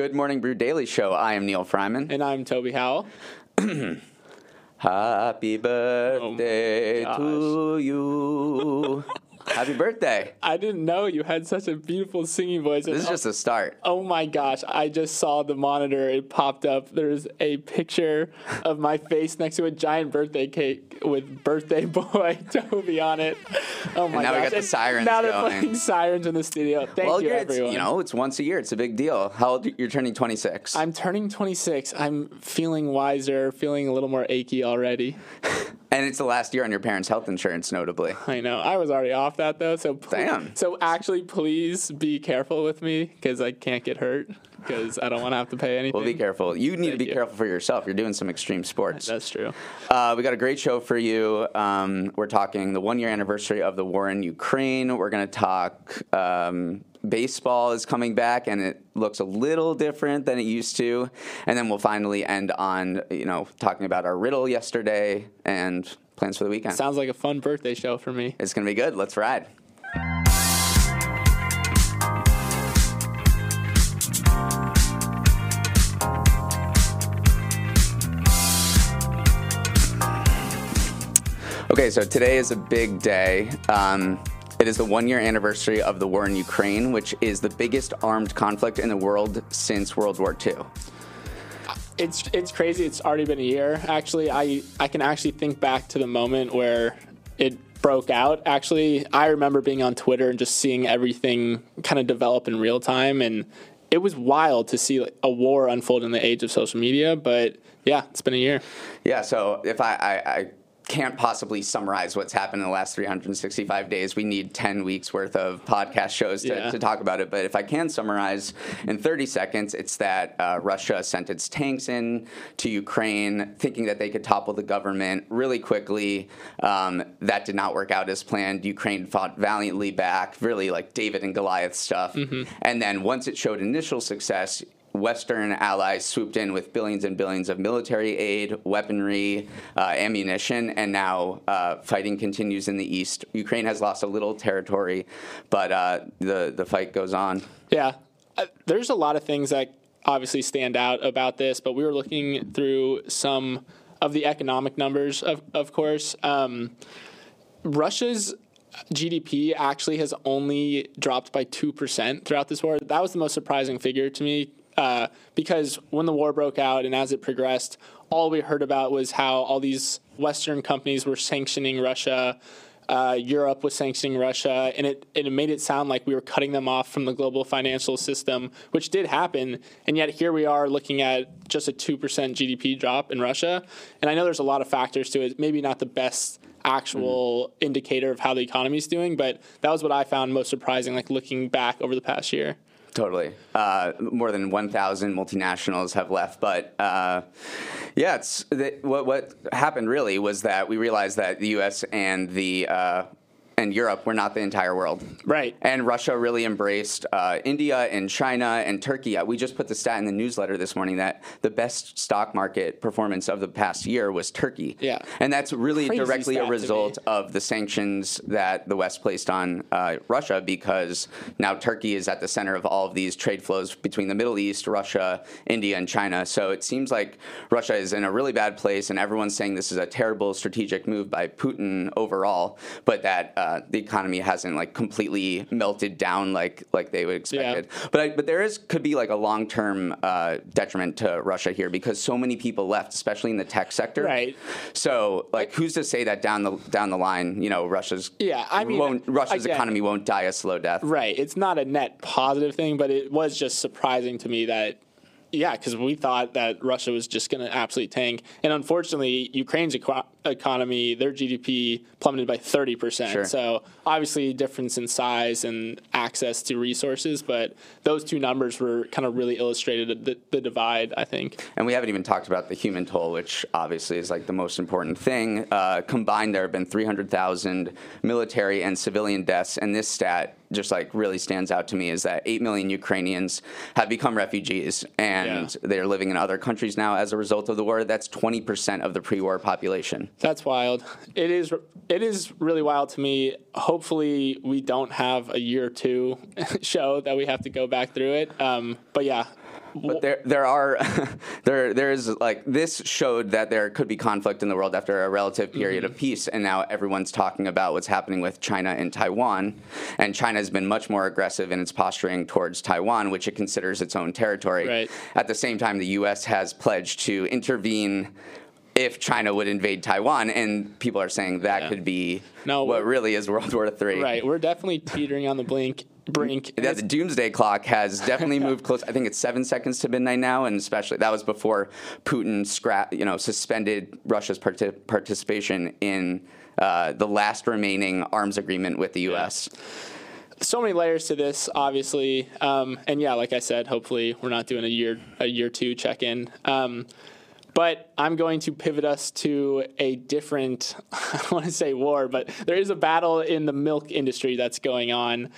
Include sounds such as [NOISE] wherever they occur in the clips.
Good Morning Brew Daily Show. I am Neal Freyman. And I'm Toby Howell. [CLEARS THROAT] Happy birthday oh gosh. to you. [LAUGHS] Happy birthday. I didn't know you had such a beautiful singing voice. This is just a start. Oh my gosh, I just saw the monitor. It popped up. There's a picture of my face next to a giant birthday cake with birthday [LAUGHS] boy Toby on it. Oh my gosh. now we got the And sirens Now they're going. playing sirens in the studio. Thank well, you, everyone. you know, it's once a year. It's a big deal. How old? You're turning 26. I'm turning 26. I'm feeling wiser, feeling a little more achy already. [LAUGHS] and it's the last year on your parents' health insurance, notably. I know. I was already off that though. So pl- Damn. So actually, please be careful with me because I can't get hurt because I don't want to have to pay anything. Well, be careful. You need to be you. careful for yourself. You're doing some extreme sports. That's true. Uh, we got a great show for you. Um, we're talking the one year anniversary of the war in Ukraine. We're going to talk um, baseball is coming back, and it looks a little different than it used to. And then we'll finally end on you know talking about our riddle yesterday and plans for the weekend. Sounds like a fun birthday show for me. it's going to be good. Let's ride. Okay, so today is a big day. Um, it is the one year anniversary of the war in Ukraine, which is the biggest armed conflict in the world since World War II. It's it's crazy. It's already been a year. Actually, I I can actually think back to the moment where it broke out. Actually, I remember being on Twitter and just seeing everything kind of develop in real time, and it was wild to see a war unfold in the age of social media. But yeah, it's been a year. Yeah, so if I, I, I can't possibly summarize what's happened in the last 365 days, we need 10 weeks worth of podcast shows to, Yeah. to talk about it. But if I can summarize in 30 seconds, it's that uh, Russia sent its tanks in to Ukraine, thinking that they could topple the government really quickly. Um, that did not work out as planned. Ukraine fought valiantly back, really like David and Goliath stuff. And then once it showed initial success, Western allies swooped in with billions and billions of military aid, weaponry, uh, ammunition, and now uh, fighting continues in the east. Ukraine has lost a little territory, but uh, the the fight goes on. Yeah, uh, there's a lot of things that obviously stand out about this, but we were looking through some of the economic numbers, of of course. Um, Russia's GDP actually has only dropped by 2% throughout this war. That was the most surprising figure to me uh, because when the war broke out and as it progressed, all we heard about was how all these Western companies were sanctioning Russia. Uh, Europe was sanctioning Russia, and it, it made it sound like we were cutting them off from the global financial system, which did happen. And yet here we are looking at just a 2% GDP drop in Russia. And I know there's a lot of factors to it, maybe not the best actual indicator of how the economy is doing, but that was what I found most surprising, like looking back over the past year. Totally. Uh, more than 1,000 multinationals have left. But uh, yeah, it's what, what happened really was that we realized that the U.S. and the uh, and Europe were not the entire world. Right. And Russia really embraced uh, India and China and Turkey. Uh, We just put the stat in the newsletter this morning that the best stock market performance of the past year was Turkey. Yeah. And that's really Crazy directly a result of the sanctions that the West placed on uh, Russia because now Turkey is at the center of all of these trade flows between the Middle East, Russia, India, and China. So it seems like Russia is in a really bad place, and everyone's saying this is a terrible strategic move by Putin overall, but that uh, the economy hasn't like completely melted down like like they would expected. But I, but there is could be like a long term uh, detriment to Russia here because so many people left, especially in the tech sector. Right. So, like, who's to say that down the down the line, you know, Russia's Yeah, I mean, won't, Russia's again- economy won't die a slow death. Right. It's not a net positive thing, but it was just surprising to me that, yeah, because we thought that Russia was just going to absolutely tank. And unfortunately, Ukraine's eco- economy, their GDP plummeted by 30%. Sure. So obviously, difference in size and access to resources, but those two numbers were kind of really illustrated the, the divide, I think. And we haven't even talked about the human toll, which obviously is like the most important thing. Uh, combined, there have been 300,000 military and civilian deaths, and this stat just like really stands out to me is that 8 million Ukrainians have become refugees and Yeah. they're living in other countries now as a result of the war. That's 20% of the pre-war population. That's wild. It is. It is really wild to me. Hopefully, we don't have a year or two [LAUGHS] show that we have to go back through it. Um, but yeah, But there, there are, [LAUGHS] there, there is like this showed that there could be conflict in the world after a relative period Mm-hmm. of peace, and now everyone's talking about what's happening with China and Taiwan, and China has been much more aggressive in its posturing towards Taiwan, which it considers its own territory. Right. At the same time, the U.S. has pledged to intervene. If China would invade Taiwan, and people are saying that Yeah. could be No, what really is World War III. Right. We're definitely teetering on the blink brink. [LAUGHS] Yeah, the doomsday clock has definitely [LAUGHS] moved close. I think it's seven seconds to midnight now, and especially that was before Putin scrap, you know, suspended Russia's parti- participation in uh, the last remaining arms agreement with the U.S. so many layers to this, obviously. Um, and yeah, like I said, hopefully we're not doing a year a year two check in. Um, but I'm going to pivot us to a different, [LAUGHS] I don't want to say war, but there is a battle in the milk industry that's going on.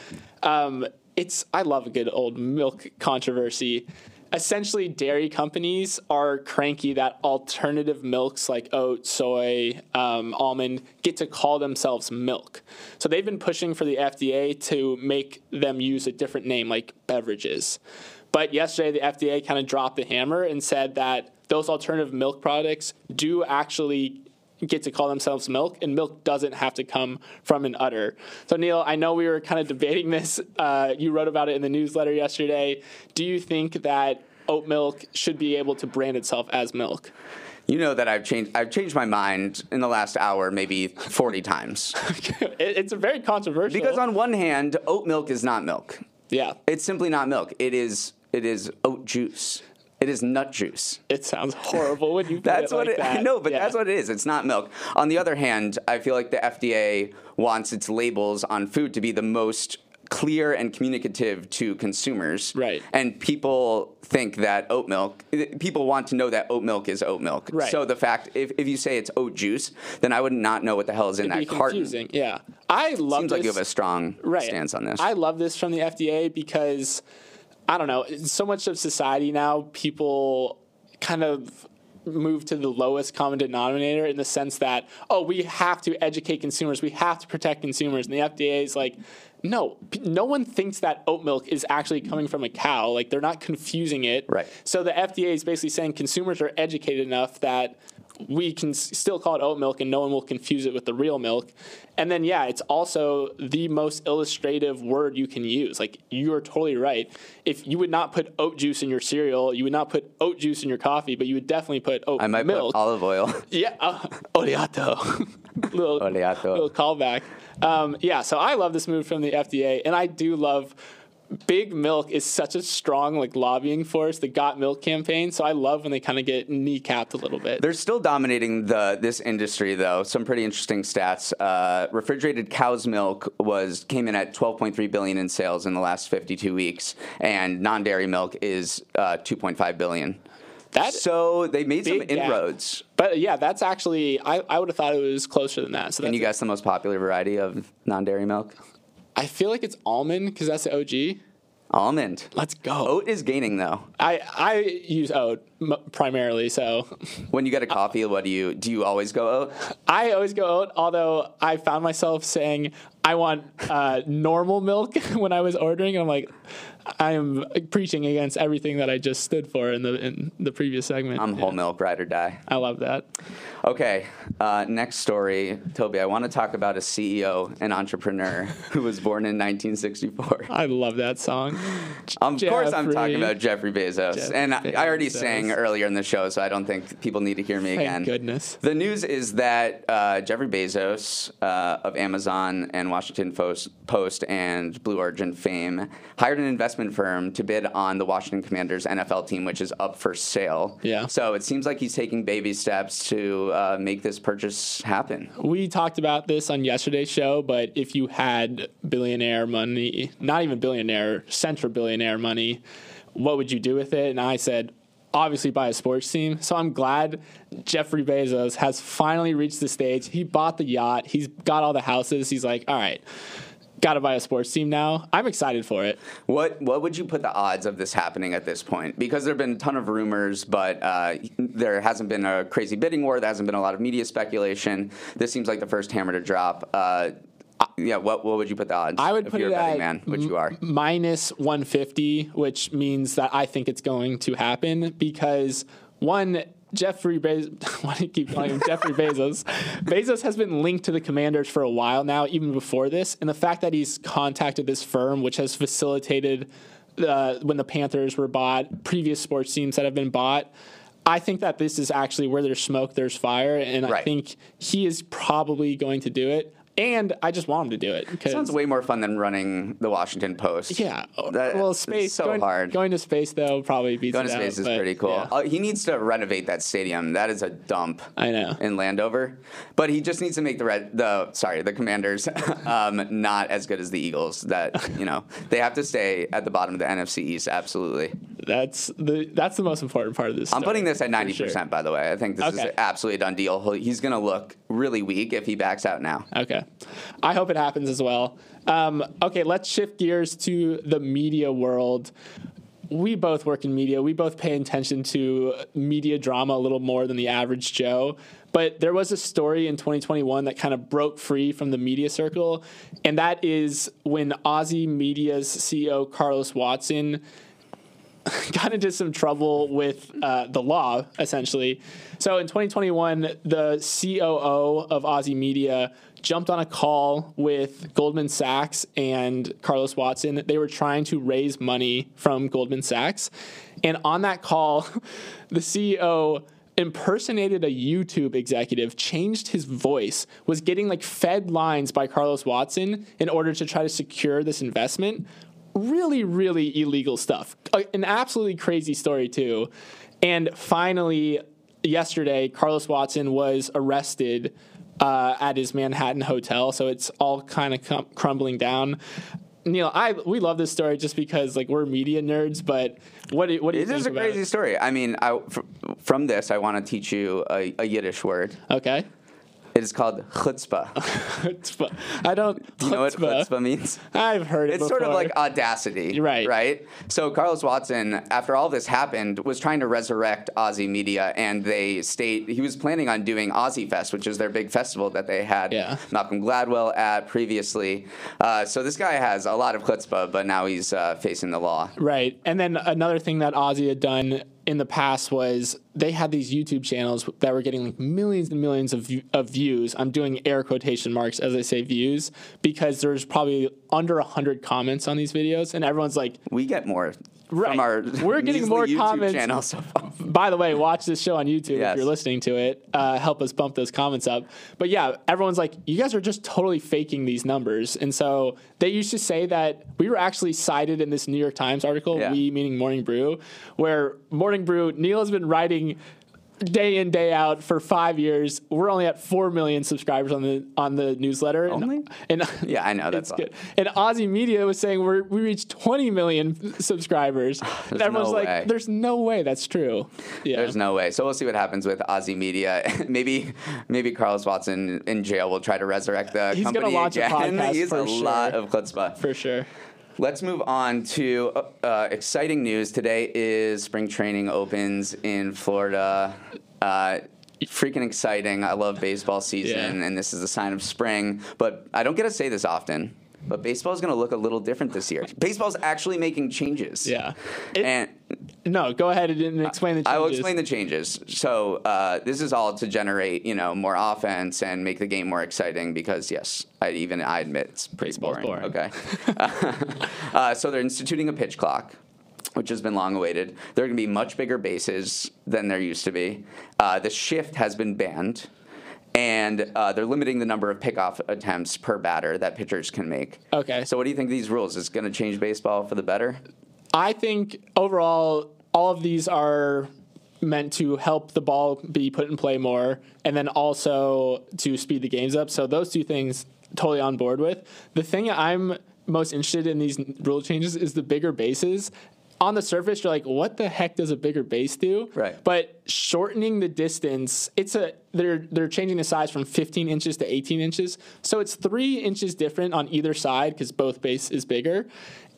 Um, it's I love a good old milk controversy. Essentially, dairy companies are cranky that alternative milks like oat, soy, um, almond get to call themselves milk. So they've been pushing for the FDA to make them use a different name, like beverages. But yesterday, the FDA kind of dropped the hammer and said that those alternative milk products do actually get to call themselves milk, and milk doesn't have to come from an udder. So, Neal, I know we were kind of debating this. Uh, you wrote about it in the newsletter yesterday. Do you think that oat milk should be able to brand itself as milk? You know that I've changed. I've changed my mind in the last hour, maybe forty times. [LAUGHS] It's a very controversial. Because on one hand, oat milk is not milk. yeah, It's simply not milk. It is. It is oat juice. It is nut juice. it sounds horrible when you [LAUGHS] put That's it what like it, that. I know, but Yeah. that's what it is. It's not milk. On the other hand, I feel like the FDA wants its labels on food to be the most clear and communicative to consumers. Right. And people think that oat milk, people want to know that oat milk is oat milk. Right. So the fact, if, if you say it's oat juice, then I would not know what the hell is in It'd that be carton. confusing. Yeah, I love. Seems like you this- have a strong right. stance on this. I love this from the FDA because I don't know, so much of society now people kind of move to the lowest common denominator in the sense that oh, we have to educate consumers, we have to protect consumers, and the FDA is like no, p- no one thinks that oat milk is actually coming from a cow. Like they're not confusing it. Right. So the FDA is basically saying consumers are educated enough that we can still call it oat milk and no one will confuse it with the real milk. And then, yeah, it's also the most illustrative word you can use. Like, you're totally right. If you would not put oat juice in your cereal, you would not put oat juice in your coffee, but you would definitely put oat milk. I might milk. put olive oil. [LAUGHS] Yeah, uh, oleato. [LAUGHS] little, Oleato. little callback. Um, yeah, so I love this move from the FDA, and I do love. Big Milk is such a strong like lobbying force, the Got Milk campaign. So I love when they kind of get kneecapped a little bit. They're still dominating the this industry, though. Some pretty interesting stats. Uh, refrigerated cow's milk was came in at 12.3 billion in sales in the last 52 weeks, and non-dairy milk is uh, 2.5 billion. That, So they made some gap. inroads. but yeah, that's actually I, I would have thought it was closer than that. So Can you guess the most popular variety of non-dairy milk? I feel like it's almond because that's the OG. Almond. Let's go. Oat is gaining though. I I use oat m- primarily, so When you get a coffee, what do you do? You always go oat? I always go oat. Although I found myself saying I want uh, normal milk [LAUGHS] when I was ordering. I'm like, I am preaching against everything that I just stood for in the in the previous segment. I'm whole milk, ride or die. I love that. Okay, uh, next story, Toby. I want to talk about a CEO and entrepreneur [LAUGHS] who was born in 1964. I love that song. Of course, I'm talking about Jeffrey Bezos, Jeff and I, I already sang earlier in the show, so I don't think people need to hear me Thank again. goodness. The news is that uh, Jeffrey Bezos uh, of Amazon and Washington Post, Post and Blue Origin fame hired an investment firm to bid on the Washington Commanders NFL team, which is up for sale. Yeah. So it seems like he's taking baby steps to uh, make this purchase happen. We talked about this on yesterday's show, but if you had billionaire money, not even billionaire, central billionaire money, what would you do with it? And I said, obviously buy a sports team. So I'm glad Jeffrey Bezos has finally reached the stage. He bought the yacht, he's got all the houses. He's like, all right, got to buy a sports team now. I'm excited for it. What what would you put the odds of this happening at this point? Because there have been a ton of rumors, but uh, there hasn't been a crazy bidding war. There hasn't been a lot of media speculation. This seems like the first hammer to drop. Uh, yeah, what what would you put the odds? I would if put you're it at man, which you are. minus 150, which means that I think it's going to happen because one, Jeffrey Bezos, [LAUGHS] why do you keep calling him Jeffrey Bezos? [LAUGHS] Bezos has been linked to the commanders for a while now, even before this. And the fact that he's contacted this firm, which has facilitated uh, when the Panthers were bought, previous sports teams that have been bought. I think that this is actually where there's smoke, there's fire, and I think he is probably going to do it. And I just want him to do it. 'cause- Sounds way more fun than running the Washington Post. yeah. That- well, space so going, hard. Going to space though probably beats Going it to space out, is but, pretty cool. yeah. Uh, he needs to renovate that stadium. That is a dump. I know. in Landover, but he just needs to make the red the sorry the Commanders [LAUGHS] um, not as good as the Eagles. That you know they have to stay at the bottom of the NFC East. Absolutely, That's the that's the most important part of this. I'm putting this at ninety sure. percent. By the way, I think this is Okay. an absolutely done deal. He's going to look really weak if he backs out now. Okay. I hope it happens as well. Um, okay, let's shift gears to the media world. We both work in media. We both pay attention to media drama a little more than the average Joe. But there was a story in 2021 that kind of broke free from the media circle, and that is when Ozy Media's CEO Carlos Watson [LAUGHS] got into some trouble with uh, the law, essentially. So in 2021, the COO of Ozy Media jumped on a call with Goldman Sachs and Carlos Watson. They were trying to raise money from Goldman Sachs. And on that call, [LAUGHS] the CEO impersonated a YouTube executive, changed his voice, was getting like fed lines by Carlos Watson in order to try to secure this investment really, really illegal stuff. An absolutely crazy story, too. And finally, yesterday, Carlos Watson was arrested uh, at his Manhattan hotel. So it's all kind of cum- crumbling down. Neal, I we love this story just because like we're media nerds, but what do, what do you It think is a crazy it? story. I mean, I, fr- from this, I want to teach you a, a Yiddish word. Okay, It is called chutzpah. [LAUGHS] Chutzpah. I don't. Do you know what chutzpah. means? I've heard it. It's sort of like audacity, Right. Right. So Carlos Watson, after all this happened, was trying to resurrect Ozy media, and they state he was planning on doing Ozy Fest, which is their big festival that they had Yeah. Malcolm Gladwell at previously. Uh, so this guy has a lot of chutzpah, but now he's uh, facing the law. Right. And then another thing that Ozy had done in the past was they had these YouTube channels that were getting like millions and millions of, of views. I'm doing air quotation marks as I say views because there's probably under 100 comments on these videos. And everyone's like, We get more Right. from our [LAUGHS] We're getting more YouTube comments. channel so far. [LAUGHS] by the way, watch this show on YouTube Yes. if you're listening to it. Uh, help us bump those comments up. But yeah, everyone's like, you guys are just totally faking these numbers. And so they used to say that we were actually cited in this New York Times article, Yeah. we meaning Morning Brew, where Morning Brew, Neal has been writing day in day out for five years. We're only at four million subscribers on the on the newsletter. And- Only? And, [LAUGHS] Yeah, I know, that's good. And Ozy Media was saying we're, we reached 20 million [LAUGHS] subscribers. [SIGHS] and everyone's no like, way. "There's no way that's true." Yeah. There's no way. So we'll see what happens with Ozy Media. [LAUGHS] maybe maybe Carlos Watson in jail will try to resurrect the He's gonna company launch a podcast He's for a sure. lot of chutzpah. for sure. Let's move on to uh, uh, exciting news. Today is spring training opens in Florida. Uh, freaking exciting. I love baseball season, Yeah. and this is a sign of spring. But I don't get to say this often. But baseball is going to look a little different this year. Baseball's actually making changes. Yeah. It- and No, go ahead and explain the changes. I will explain the changes. So uh, this is all to generate, you know, more offense and make the game more exciting. Because yes, I even I admit it's pretty boring. boring. Okay. [LAUGHS] uh, so they're instituting a pitch clock. Which has been long awaited. There are going to be much bigger bases than there used to be. Uh, the shift has been banned, and uh, they're limiting the number of pickoff attempts per batter that pitchers can make. Okay. So, what do you think these rules? Is it going to change baseball for the better? I think overall, all of these are meant to help the ball be put in play more, and then also to speed the games up. So those two things, totally on board with. The thing I'm most interested in these rule changes is the bigger bases. On the surface, you're like, what the heck does a bigger base do? Right. But shortening the distance, it's a they're they're changing the size from 15 inches to 18 inches. So it's three inches different on either side because both base is bigger,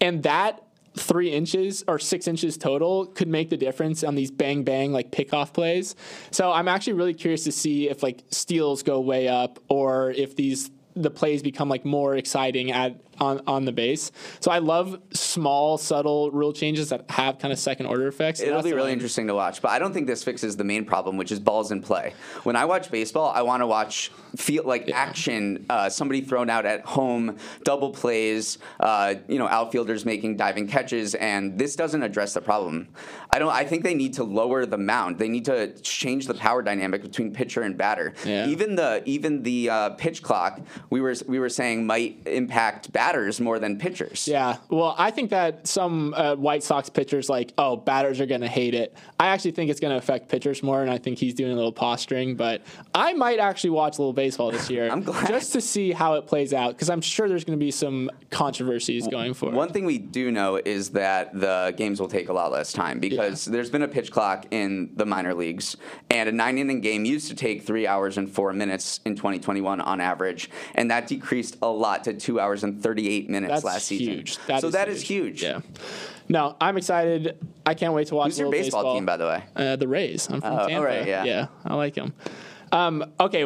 and that three inches or six inches total could make the difference on these bang bang like pickoff plays. So I'm actually really curious to see if like steals go way up or if these the plays become like more exciting at on, on the base. So I love small, subtle rule changes that have kind of second order effects. It'll be really interesting to watch, but I don't think this fixes the main problem, which is balls in play. When I watch baseball, I want to watch feel like action, uh, somebody thrown out at home, double plays, uh, you know, outfielders making diving catches, and this doesn't address the problem. I don't. I think they need to lower the mound. They need to change the power dynamic between pitcher and batter. Yeah. Even the even the uh, pitch clock we were we were saying might impact batters more than pitchers. Yeah, well, I think that some uh, White Sox pitchers like, oh, batters are going to hate it. I actually think it's going to affect pitchers more, and I think he's doing a little posturing. But I might actually watch a little baseball this year, [LAUGHS] I'm glad. just to see how it plays out, because I'm sure there's going to be some controversies going forward. One thing we do know is that the games will take a lot less time because there's been a pitch clock in the minor leagues, and a nine inning game used to take three hours and four minutes in 2021 on average, and that decreased a lot to two hours and 38 minutes That's last season. huge. That so is that is huge. Yeah. No, I'm excited. I can't wait to watch Who's your little baseball, team, by the way? Uh, the Rays. I'm from Oh, Tampa. right, yeah. yeah, I like them. Um, okay,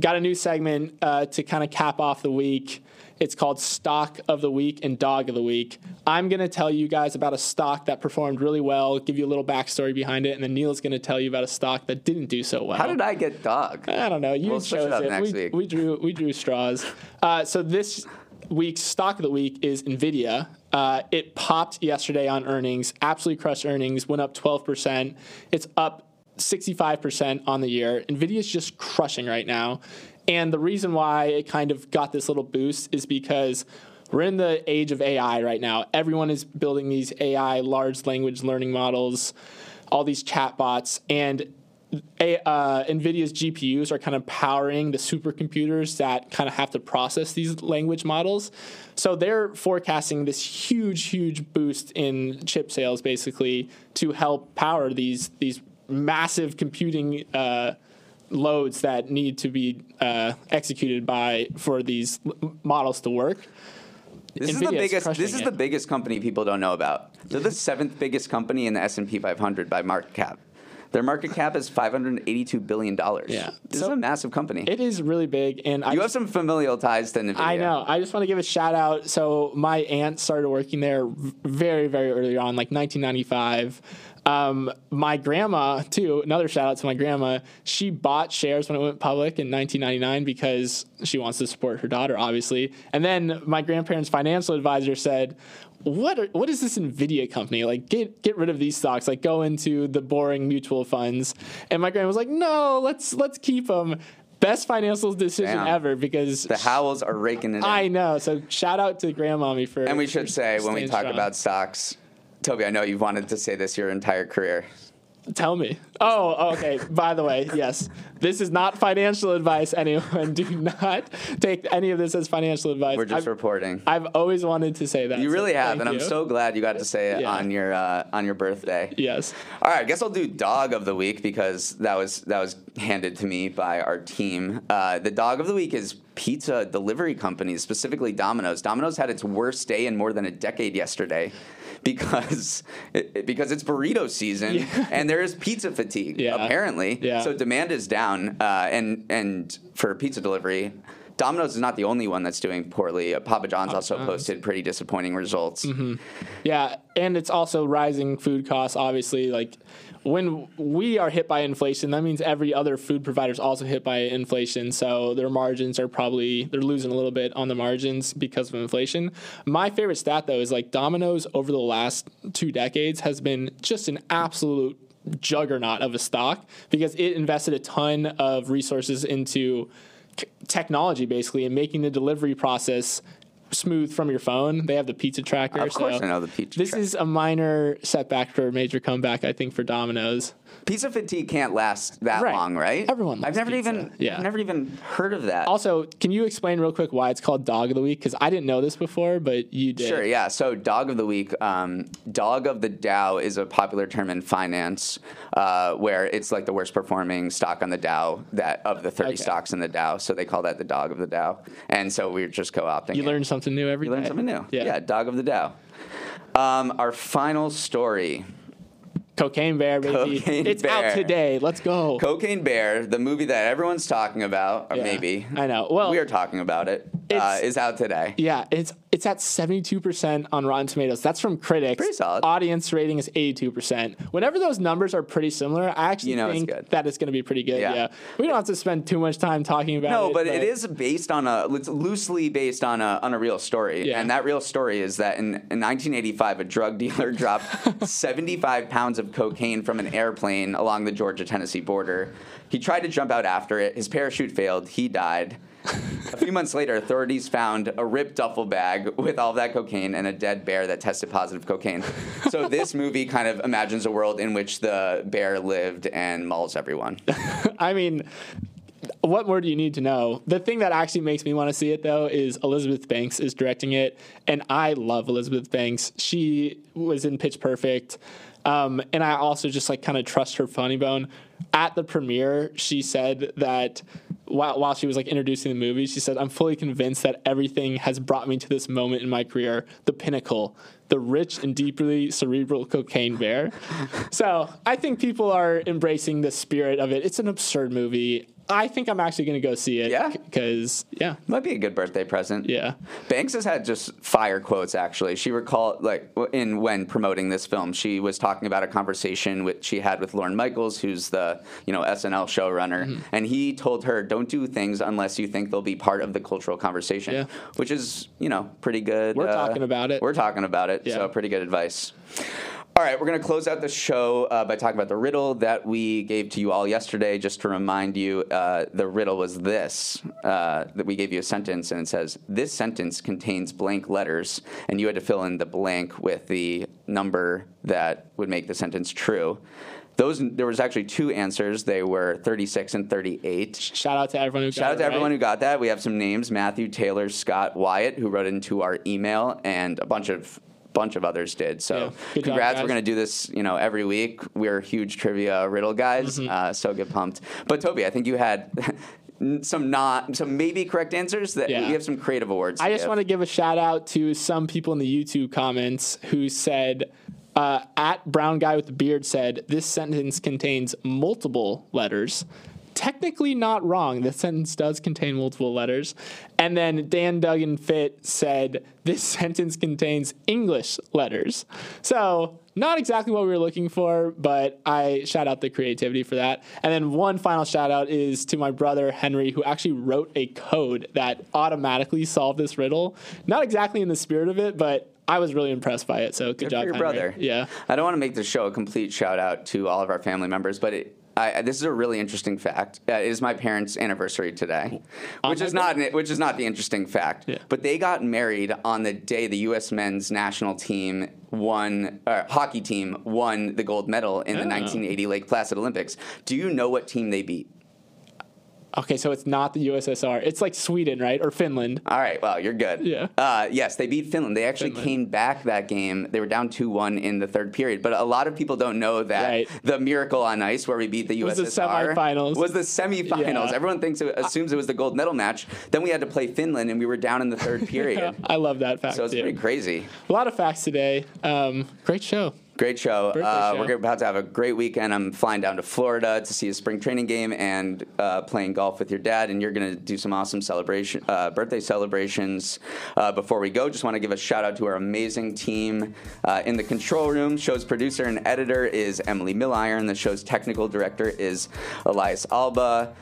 got a new segment uh, to kind of cap off the week. It's called Stock of the Week and Dog of the Week. I'm going to tell you guys about a stock that performed really well, give you a little backstory behind it, and then Neal's going to tell you about a stock that didn't do so well. How did I get dog? I don't know. You We'll chose it up it. next we, week. we drew we drew straws. Uh, so this week's stock of the week is Nvidia. Uh, it popped yesterday on earnings. Absolutely crushed earnings. Went up 12%. It's up 65% on the year. NVIDIA is just crushing right now. And the reason why it kind of got this little boost is because we're in the age of AI right now. Everyone is building these AI large language learning models, all these chatbots, and a, uh, NVIDIA's GPUs are kind of powering the supercomputers that kind of have to process these language models. So they're forecasting this huge, huge boost in chip sales, basically, to help power these these massive computing uh, loads that need to be uh, executed by for these models to work. This is the NVIDIA is biggest. This is it. the biggest company people don't know about. They're the seventh biggest company in the S and P 500 by market cap. Their market cap is 582 billion dollars. Yeah. this So- is a massive company. It is really big, and I you have some familial ties to Nvidia. I know. I just want to give a shout out. So my aunt started working there very, very early on, like 1995. Um, my grandma too. Another shout out to my grandma. She bought shares when it went public in 1999 because she wants to support her daughter, obviously. And then my grandparents' financial advisor said, "What? Are, what is this Nvidia company? Like, get get rid of these stocks. Like, go into the boring mutual funds." And my grandma was like, "No, let's let's keep them." Best financial decision Damn. ever because The Howells are raking it in. I know. So shout out to grandmommy for. and we should say when we talk strong. about stocks, Toby, I know you've wanted to say this your entire career. Tell me. Oh, oh okay. By the way, yes, this is not financial advice. Anyone, [LAUGHS] do not take any of this as financial advice. We're just I've, reporting. I've always wanted to say that. you so really have, and I'm so glad you got to say it Yeah. on your uh, on your birthday. Yes. All right, I guess I'll do dog of the week because that was that was handed to me by our team. Uh, the dog of the week is pizza delivery companies, specifically Domino's. Domino's had its worst day in more than a decade yesterday because it, [LAUGHS] because it's burrito season Yeah. and there is pizza fatigue Yeah. apparently. Yeah. So demand is down, uh, and and for pizza delivery. Domino's is not the only one that's doing poorly. Uh, Papa John's also John's. posted pretty disappointing results. Yeah, and it's also rising food costs. Obviously, like when we are hit by inflation, that means every other food provider is also hit by inflation. So their margins are probably they're losing a little bit on the margins because of inflation. My favorite stat though is like Domino's over the last two decades has been just an absolute juggernaut of a stock because it invested a ton of resources into technology basically and making the delivery process smooth from your phone. They have the pizza tracker. Of course so I know the pizza This tracker. is a minor setback for a major comeback, I think, for Domino's. Pizza fatigue can't last that Right. long, right? Everyone I've never pizza. even Yeah. Never even heard of that. Also, can you explain real quick why it's called Dog of the Week? Because I didn't know this before, but you did. Sure, yeah. So, dog of the week, um, dog of the Dow is a popular term in finance, uh, where it's like the worst performing stock on the Dow that of the 30 Okay. stocks in the Dow. So they call that the dog of the Dow, and so we're just co-opting. You it. learn something new every You learn day. something new. Yeah. dog of the Dow. Um, our final story. Cocaine Bear, baby. Cocaine it's Bear. out today. Let's go. Cocaine Bear, the movie that everyone's talking about, or Yeah, maybe I know. Well, we are talking about it, uh, is out today. Yeah, it's it's at 72% on Rotten Tomatoes. That's from critics. Pretty solid. Audience rating is 82%. Whenever those numbers are pretty similar, I actually You know think good. that it's going to be pretty good. Yeah. Yeah. We don't have to spend too much time talking about No, it. but it is based on a it's loosely based on a on a real story, Yeah. and that real story is that in, in 1985, a drug dealer [LAUGHS] dropped 75 pounds of cocaine from an airplane along the Georgia Tennessee border. He tried to jump out after it. His parachute failed. He died. A few months later, authorities found a ripped duffel bag with all that cocaine and a dead bear that tested positive cocaine. So this movie kind of imagines a world in which the bear lived and mauls everyone. [LAUGHS] I mean, what more do you need to know? The thing that actually makes me want to see it though is Elizabeth Banks is directing it, and I love Elizabeth Banks. She was in Pitch Perfect, um, and I also just like kind of trust her funny bone. At the premiere, she said that while while she was like introducing the movie, she said, "I'm fully convinced that everything has brought me to this moment in my career, the pinnacle." The rich and deeply cerebral cocaine bear. [LAUGHS] so I think people are embracing the spirit of it. It's an absurd movie. I think I'm actually going to go see it. Yeah? Because, yeah. Might be a good birthday present. Yeah. Banks has had just fire quotes. Actually, she recalled like in when promoting this film, she was talking about a conversation which she had with Lorne Michaels, who's the you know SNL showrunner, Mm-hmm. and he told her, "Don't do things unless you think they'll be part of the cultural conversation," Yeah. which is you know pretty good. uh, We're talking about it. We're talking about it. Yeah. So pretty good advice. All right, we're going to close out the show uh, by talking about the riddle that we gave to you all yesterday. Just to remind you, uh, the riddle was this uh, that we gave you a sentence, and it says, This sentence contains blank letters, and you had to fill in the blank with the number that would make the sentence true. Those there was actually two answers. They were 36 and 38. Shout out to everyone who got Shout out it to everyone who got that. We have some names: Matthew, Taylor, Scott, Wyatt, who wrote into our email, and a bunch of bunch of others did. So, Yeah. Good job, congrats! We're gonna do this, you know, every week. We're huge trivia riddle guys, Mm-hmm. uh, so get pumped. But Toby, I think you had. [LAUGHS] Some not some maybe correct answers that Yeah. we have some creative awards. I just want to give a shout out to some people in the YouTube comments who said, uh, at brown guy with the beard said, this sentence contains multiple letters. Technically not wrong. This sentence does contain multiple letters. And then Dan Duggan Fit said, this [LAUGHS] sentence contains English letters. So not exactly what we were looking for, but I shout out the creativity for that. And then one final shout out is to my brother Henry, who actually wrote a code that automatically solved this riddle. Not exactly in the spirit of it, but I was really impressed by it. So good, Good job, your Henry. brother. Yeah. I don't want to make the show a complete shout out to all of our family members, but it, I, this is a really interesting fact. Uh, it is my parents' anniversary today, which is not which is not the interesting fact. Yeah. But they got married on the day the U.S. men's national team won, uh, hockey team won the gold medal in the Oh. 1980 Lake Placid Olympics. Do you know what team they beat? Okay, so it's not the USSR. It's like Sweden, right? Or Finland. All right, well, you're good. Yeah. Uh, yes, they beat Finland. They actually Finland. came back that game. They were down 2 1 in the third period. But a lot of people don't know that Right. the miracle on ice where we beat the USSR Was the semifinals. was the semifinals. Yeah. Everyone thinks it, assumes it was the gold medal match. Then we had to play Finland and we were down in the third [LAUGHS] period. I love that fact. So it's pretty crazy. A lot of facts today. Um, great show. Great show. Uh, show. We're about to have a great weekend. I'm flying down to Florida to see a spring training game and uh, playing golf with your dad. And you're going to do some awesome celebration, uh, birthday celebrations. Uh, before we go, just want to give a shout out to our amazing team uh, in the control room. Show's producer and editor is Emily Milliron. The show's technical director is Elias Alba.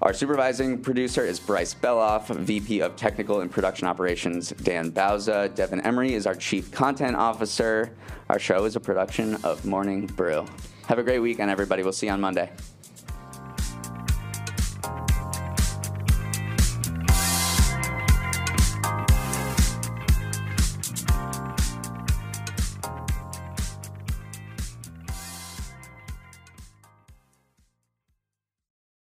Our supervising producer is Bryce Beloff, VP of Technical and Production Operations Dan Bauza. Devin Emery is our Chief Content Officer. Our show is a production of Morning Brew. Have a great weekend, everybody. We'll see you on Monday.